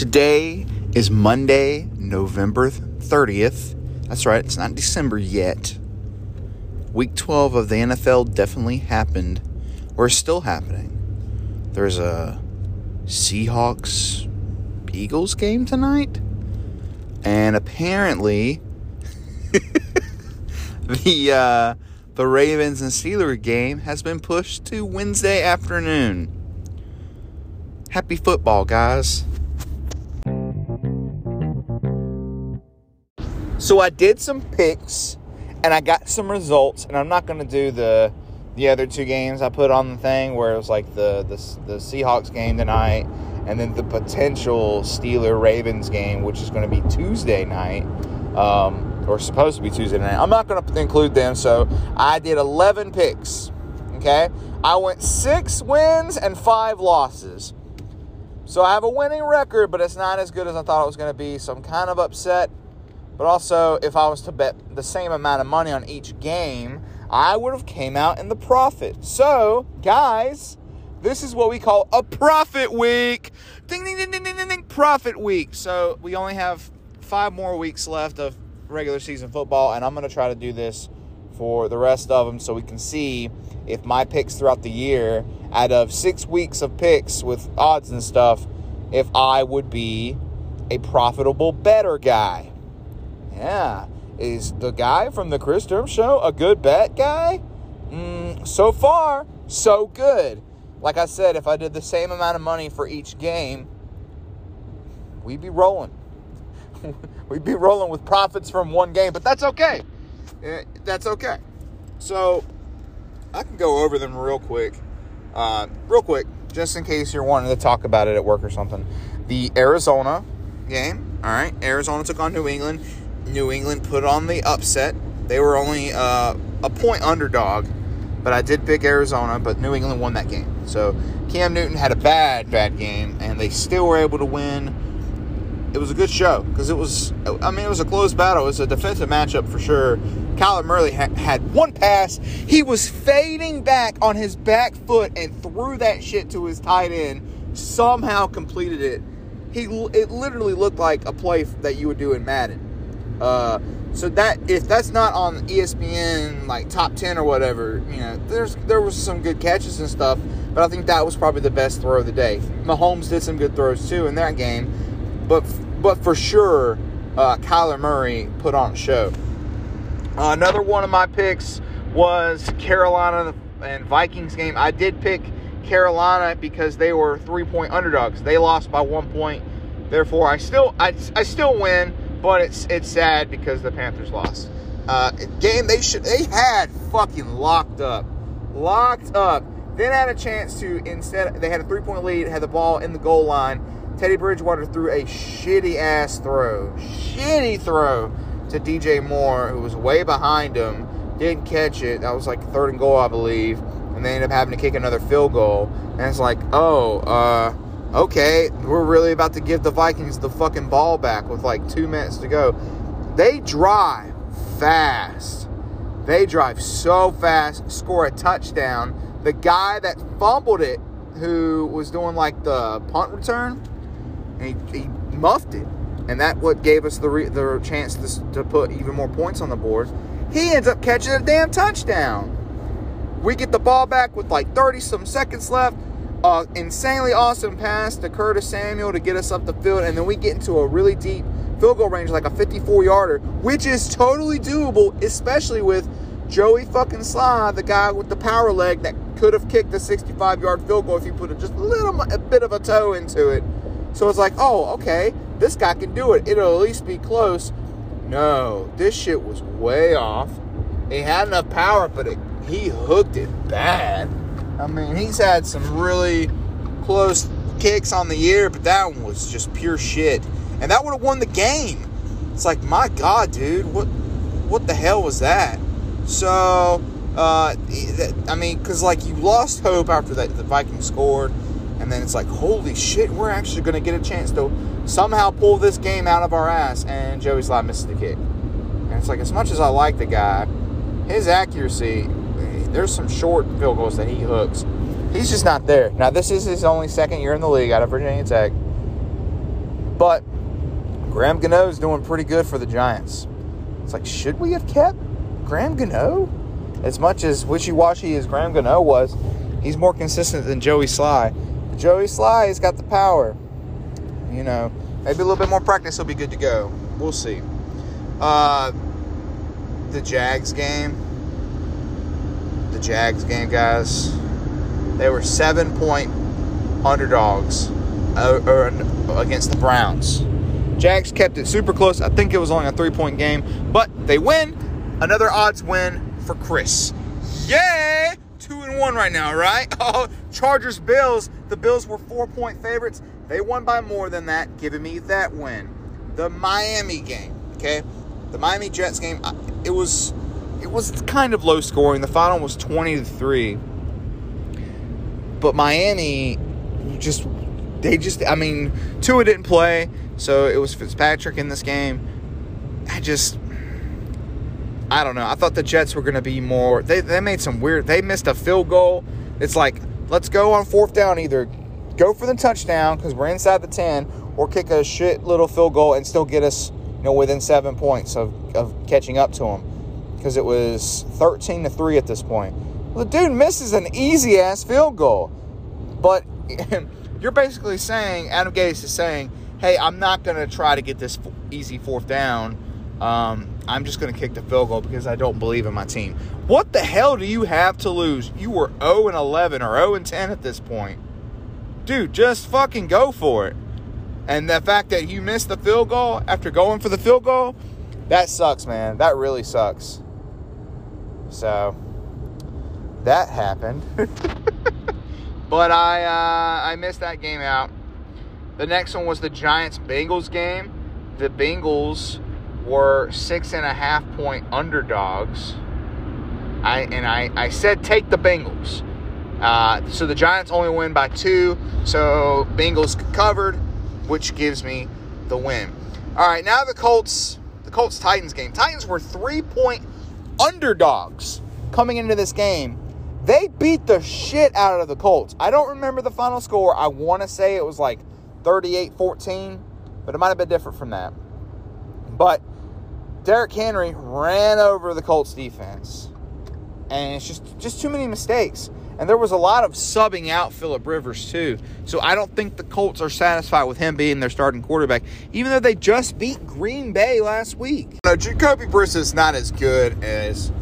Today is Monday, November 30th. That's right, it's not December yet. Week 12 of the NFL definitely happened, or is still happening. There's a Seahawks Eagles game tonight, and apparently the uh, the Ravens and Steelers game has been pushed to Wednesday afternoon. Happy football, guys. So I did some picks and I got some results, and I'm not going to do the the other two games I put on the thing where it was like the the, the Seahawks game tonight and then the potential Steeler Ravens game, which is going to be Tuesday night. Um, or supposed to be Tuesday night. I'm not going to include them, so I did 11 picks. Okay, I went six wins and five losses. So I have a winning record, but it's not as good as I thought it was going to be. So I'm kind of upset. But also, if I was to bet the same amount of money on each game, I would have came out in the profit. So, guys, this is what we call a profit week. Ding ding ding ding ding ding, ding profit week. So we only have five more weeks left of regular season football, and I'm going to try to do this for the rest of them so we can see if my picks throughout the year, out of six weeks of picks with odds and stuff, if I would be a profitable bettor guy. Yeah. Is the guy from the Chris Durham show a good bet guy? Mm, so far, so good. Like I said, if I did the same amount of money for each game, we'd be rolling. we'd be rolling with profits from one game, but that's okay. Eh, that's okay. So I can go over them real quick. Uh, real quick, just in case you're wanting to talk about it at work or something. The Arizona game, all right. Arizona took on New England. New England put on the upset. They were only uh, a point underdog, but I did pick Arizona, but New England won that game. So Cam Newton had a bad, bad game, and they still were able to win. It was a good show because it was, I mean, it was a close battle. It was a defensive matchup for sure. Kyler Murray ha- had one pass. He was fading back on his back foot and threw that shit to his tight end. Somehow completed it. He, it literally looked like a play that you would do in Madden uh, so that if that's not on ESPN like top ten or whatever, you know, there's there was some good catches and stuff, but I think that was probably the best throw of the day. Mahomes did some good throws too in that game, but but for sure, uh, Kyler Murray put on a show. Uh, another one of my picks was Carolina and Vikings game. I did pick Carolina because they were three point underdogs. They lost by one point, therefore I still I, I still win but it's it's sad because the Panthers lost. Uh, game they should they had fucking locked up, locked up. Then had a chance to instead they had a three point lead, had the ball in the goal line. Teddy Bridgewater threw a shitty ass throw, shitty throw to DJ Moore, who was way behind him, didn't catch it. That was like third and goal, I believe, and they ended up having to kick another field goal. And it's like, oh, uh okay, we're really about to give the Vikings the fucking ball back with like two minutes to go. They drive fast. They drive so fast, score a touchdown. The guy that fumbled it, who was doing like the punt return, he, he muffed it. And that what gave us the re, the chance to, to put even more points on the board. He ends up catching a damn touchdown. We get the ball back with like 30 some seconds left uh, insanely awesome pass to Curtis Samuel to get us up the field, and then we get into a really deep field goal range, like a 54 yarder, which is totally doable, especially with Joey fucking Slye, the guy with the power leg that could have kicked a 65 yard field goal if you put just a little a bit of a toe into it. So it's like, oh, okay, this guy can do it. It'll at least be close. No, this shit was way off. He had enough power, but it, he hooked it bad. I mean, he's had some really close kicks on the year, but that one was just pure shit. And that would have won the game. It's like, my God, dude, what what the hell was that? So, uh, I mean, because like you lost hope after that the Vikings scored, and then it's like, holy shit, we're actually going to get a chance to somehow pull this game out of our ass, and Joey Slye misses the kick. And it's like, as much as I like the guy, his accuracy there's some short field goals that he hooks. He's just not there. Now, this is his only second year in the league out of Virginia Tech. But Graham Gano's doing pretty good for the Giants. It's like, should we have kept Graham Gano? As much as wishy-washy as Graham Gano was, he's more consistent than Joey Slye. Joey Slye has got the power. You know, maybe a little bit more practice, he'll be good to go. We'll see. Uh, the Jags game. Jags game, guys. They were seven point underdogs uh, against the Browns. Jags kept it super close. I think it was only a three point game, but they win. Another odds win for Chris. Yay! Two and one right now, right? Oh, Chargers Bills. The Bills were four point favorites. They won by more than that, giving me that win. The Miami game, okay? The Miami Jets game. It was it was kind of low scoring. The final was twenty to three. But Miami just they just I mean Tua didn't play, so it was Fitzpatrick in this game. I just I don't know. I thought the Jets were going to be more. They they made some weird. They missed a field goal. It's like let's go on fourth down. Either go for the touchdown because we're inside the ten, or kick a shit little field goal and still get us you know within seven points of of catching up to them because it was thirteen to three at this point. The dude misses an easy ass field goal, but you're basically saying Adam Gase is saying, "Hey, I'm not going to try to get this easy fourth down." Um, I'm just going to kick the field goal because I don't believe in my team. What the hell do you have to lose? You were 0 and 11 or 0 and 10 at this point. Dude, just fucking go for it. And the fact that you missed the field goal after going for the field goal, that sucks, man. That really sucks. So, that happened. but I uh, I missed that game out. The next one was the Giants Bengals game. The Bengals were six and a half point underdogs. I and I, I said take the Bengals. Uh, so the Giants only win by two. So Bengals covered, which gives me the win. All right, now the Colts, the Colts Titans game. Titans were three point underdogs coming into this game. They beat the shit out of the Colts. I don't remember the final score. I want to say it was like 38 14, but it might have been different from that. But Derrick Henry ran over the Colts defense. And it's just just too many mistakes. And there was a lot of subbing out Philip Rivers too. So I don't think the Colts are satisfied with him being their starting quarterback, even though they just beat Green Bay last week. No, Jacoby Brissett's not as good as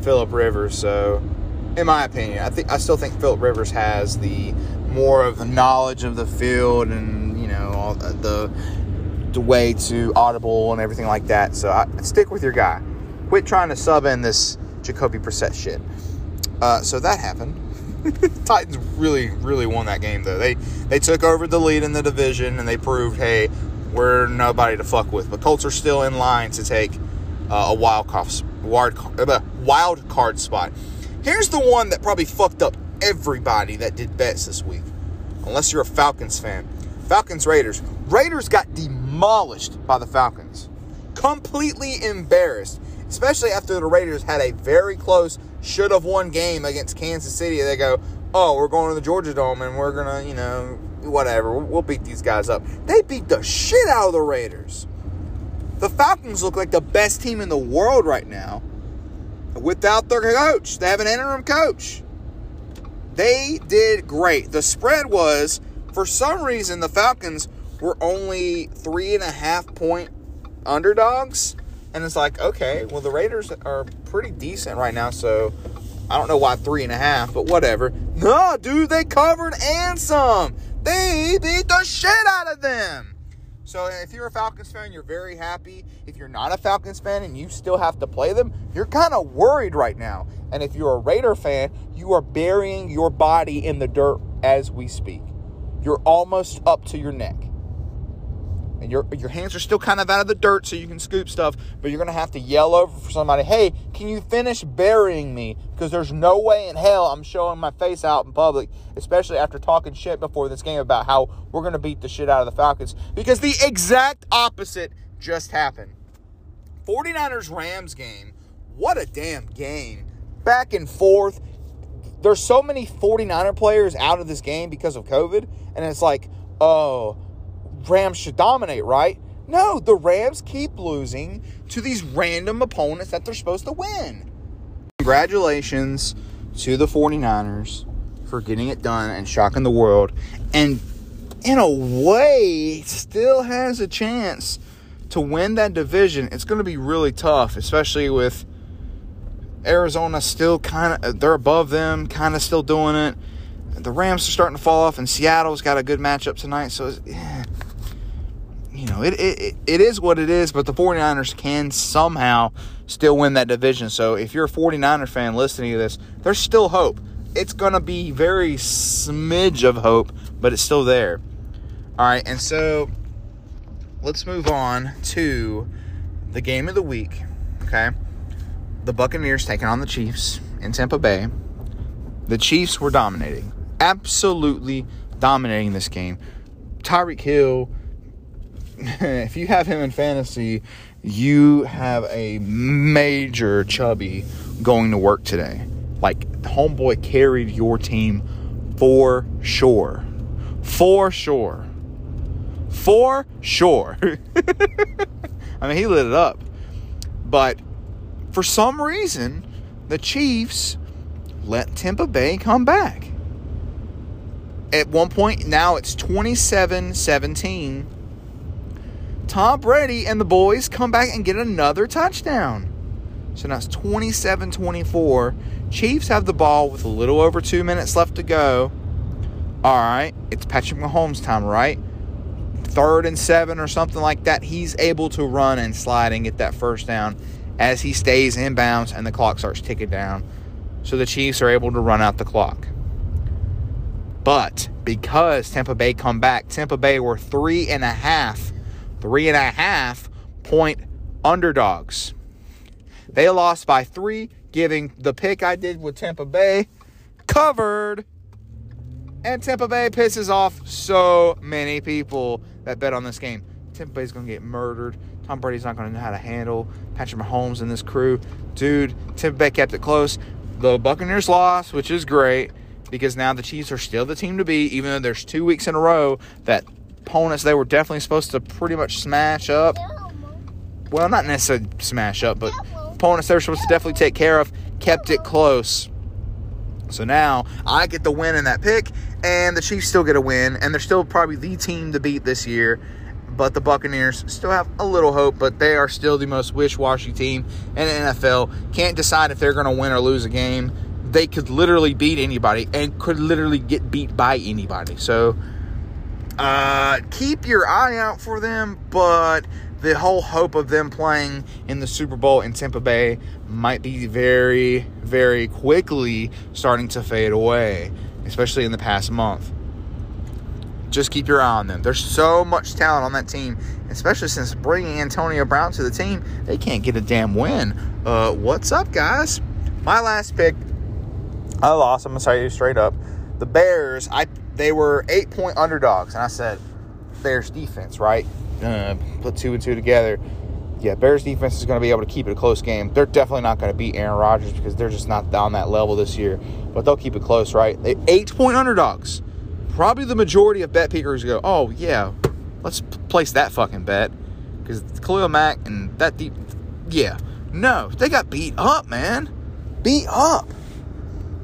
Philip Rivers, so in my opinion, I think I still think Philip Rivers has the more of the knowledge of the field and you know the the way to audible and everything like that. So I, stick with your guy. Quit trying to sub in this Jacoby Brissett shit. Uh, so that happened. Titans really, really won that game though. They they took over the lead in the division and they proved, hey, we're nobody to fuck with. But Colts are still in line to take uh, a wild card, wild, uh, wild card spot. Here's the one that probably fucked up everybody that did bets this week, unless you're a Falcons fan. Falcons Raiders. Raiders got demolished by the Falcons. Completely embarrassed, especially after the Raiders had a very close, should have won game against Kansas City. They go, oh, we're going to the Georgia Dome and we're going to, you know, whatever. We'll beat these guys up. They beat the shit out of the Raiders. The Falcons look like the best team in the world right now without their coach. They have an interim coach. They did great. The spread was, for some reason, the Falcons were only three and a half point underdogs. And it's like, okay, well, the Raiders are pretty decent right now, so I don't know why three and a half, but whatever. No, dude, they covered and some. They beat the shit out of them. So if you're a Falcons fan, you're very happy. If you're not a Falcons fan and you still have to play them, you're kind of worried right now. And if you're a Raider fan, you are burying your body in the dirt as we speak. You're almost up to your neck and your your hands are still kind of out of the dirt so you can scoop stuff, but you're gonna have to yell over for somebody, hey, can you finish burying me? Because there's no way in hell I'm showing my face out in public, especially after talking shit before this game about how we're gonna beat the shit out of the Falcons. Because the exact opposite just happened. 49ers Rams game. What a damn game. Back and forth. There's so many 49er players out of this game because of COVID, and it's like, oh, Rams should dominate, right? No, the Rams keep losing to these random opponents that they're supposed to win. Congratulations to the 49ers for getting it done and shocking the world. And in a way, still has a chance to win that division. It's going to be really tough, especially with Arizona still kind of, they're above them, kind of still doing it. The Rams are starting to fall off, and Seattle's got a good matchup tonight. So, yeah, you know, it, it, it is what it is, but the 49ers can somehow still win that division. So, if you're a 49er fan listening to this, there's still hope. It's going to be very smidge of hope, but it's still there. All right, and so let's move on to the game of the week. Okay. The Buccaneers taking on the Chiefs in Tampa Bay. The Chiefs were dominating, absolutely dominating this game. Tyreek Hill, if you have him in fantasy, you have a major chubby going to work today. Like, homeboy carried your team for sure. For sure. For sure. I mean, he lit it up. But for some reason, the Chiefs let Tampa Bay come back. At one point, now it's 27 17. Tom Brady and the boys come back and get another touchdown. So now it's 27 24. Chiefs have the ball with a little over two minutes left to go. All right, it's Patrick Mahomes' time, right? Third and seven or something like that. He's able to run and slide and get that first down as he stays in bounds and the clock starts ticking down. So the Chiefs are able to run out the clock. But because Tampa Bay come back, Tampa Bay were three and a half, three and a half point underdogs. They lost by three, giving the pick I did with Tampa Bay covered. And Tampa Bay pisses off so many people that bet on this game. Tampa Bay's going to get murdered. Tom Brady's not going to know how to handle Patrick Mahomes and this crew. Dude, Tampa Bay kept it close. The Buccaneers lost, which is great because now the Chiefs are still the team to beat, even though there's two weeks in a row that opponents they were definitely supposed to pretty much smash up. Well, not necessarily smash up, but opponents they were supposed to definitely take care of kept it close. So now I get the win in that pick, and the Chiefs still get a win, and they're still probably the team to beat this year but the Buccaneers still have a little hope, but they are still the most wish-washy team in the NFL. Can't decide if they're going to win or lose a game. They could literally beat anybody and could literally get beat by anybody. So uh, keep your eye out for them, but the whole hope of them playing in the Super Bowl in Tampa Bay might be very, very quickly starting to fade away, especially in the past month just keep your eye on them. There's so much talent on that team, especially since bringing Antonio Brown to the team, they can't get a damn win. Uh, what's up, guys? My last pick, I lost. I'm gonna tell you straight up. The Bears, I they were eight point underdogs, and I said Bears defense, right? Uh, put two and two together. Yeah, Bears defense is going to be able to keep it a close game. They're definitely not going to beat Aaron Rodgers because they're just not on that level this year. But they'll keep it close, right? They eight point underdogs probably the majority of bet pickers go, oh, yeah, let's place that fucking bet. Because Khalil Mack and that deep, yeah. No, they got beat up, man. Beat up.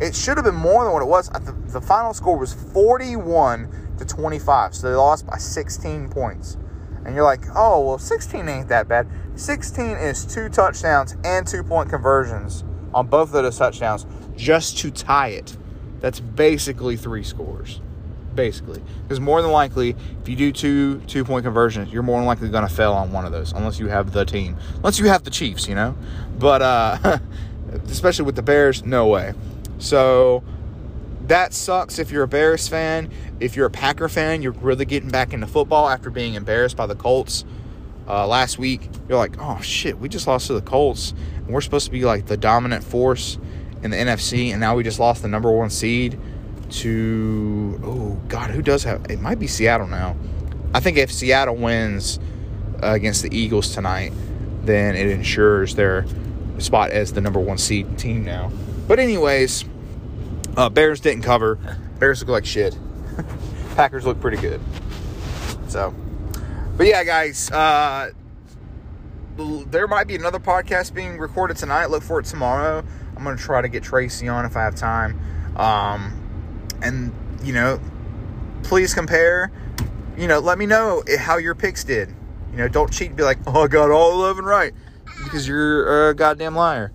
It should have been more than what it was. The, the final score was 41 to 25, so they lost by 16 points. And you're like, oh, well, 16 ain't that bad. 16 is two touchdowns and two point conversions on both of those touchdowns just to tie it. That's basically three scores basically. Because more than likely, if you do two two point conversions, you're more than likely going to fail on one of those, unless you have the team, unless you have the Chiefs, you know. But uh, especially with the Bears, no way. So that sucks if you're a Bears fan. If you're a Packer fan, you're really getting back into football after being embarrassed by the Colts uh, last week. You're like, oh shit, we just lost to the Colts, and we're supposed to be like the dominant force in the NFC, and now we just lost the number one seed to oh god, who does have it? Might be Seattle now. I think if Seattle wins uh, against the Eagles tonight, then it ensures their spot as the number one seed team now. But anyways, uh, Bears didn't cover. Bears look like shit. Packers look pretty good. So, But yeah, guys, uh, there might be another podcast being recorded tonight. Look for it tomorrow. I'm to try to get Tracy on if I have time. Um, and, you know, please compare. You know, let me know how your picks did. You know, don't cheat and be like, oh, I got all 11 right because you're a goddamn liar.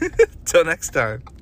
Till next time.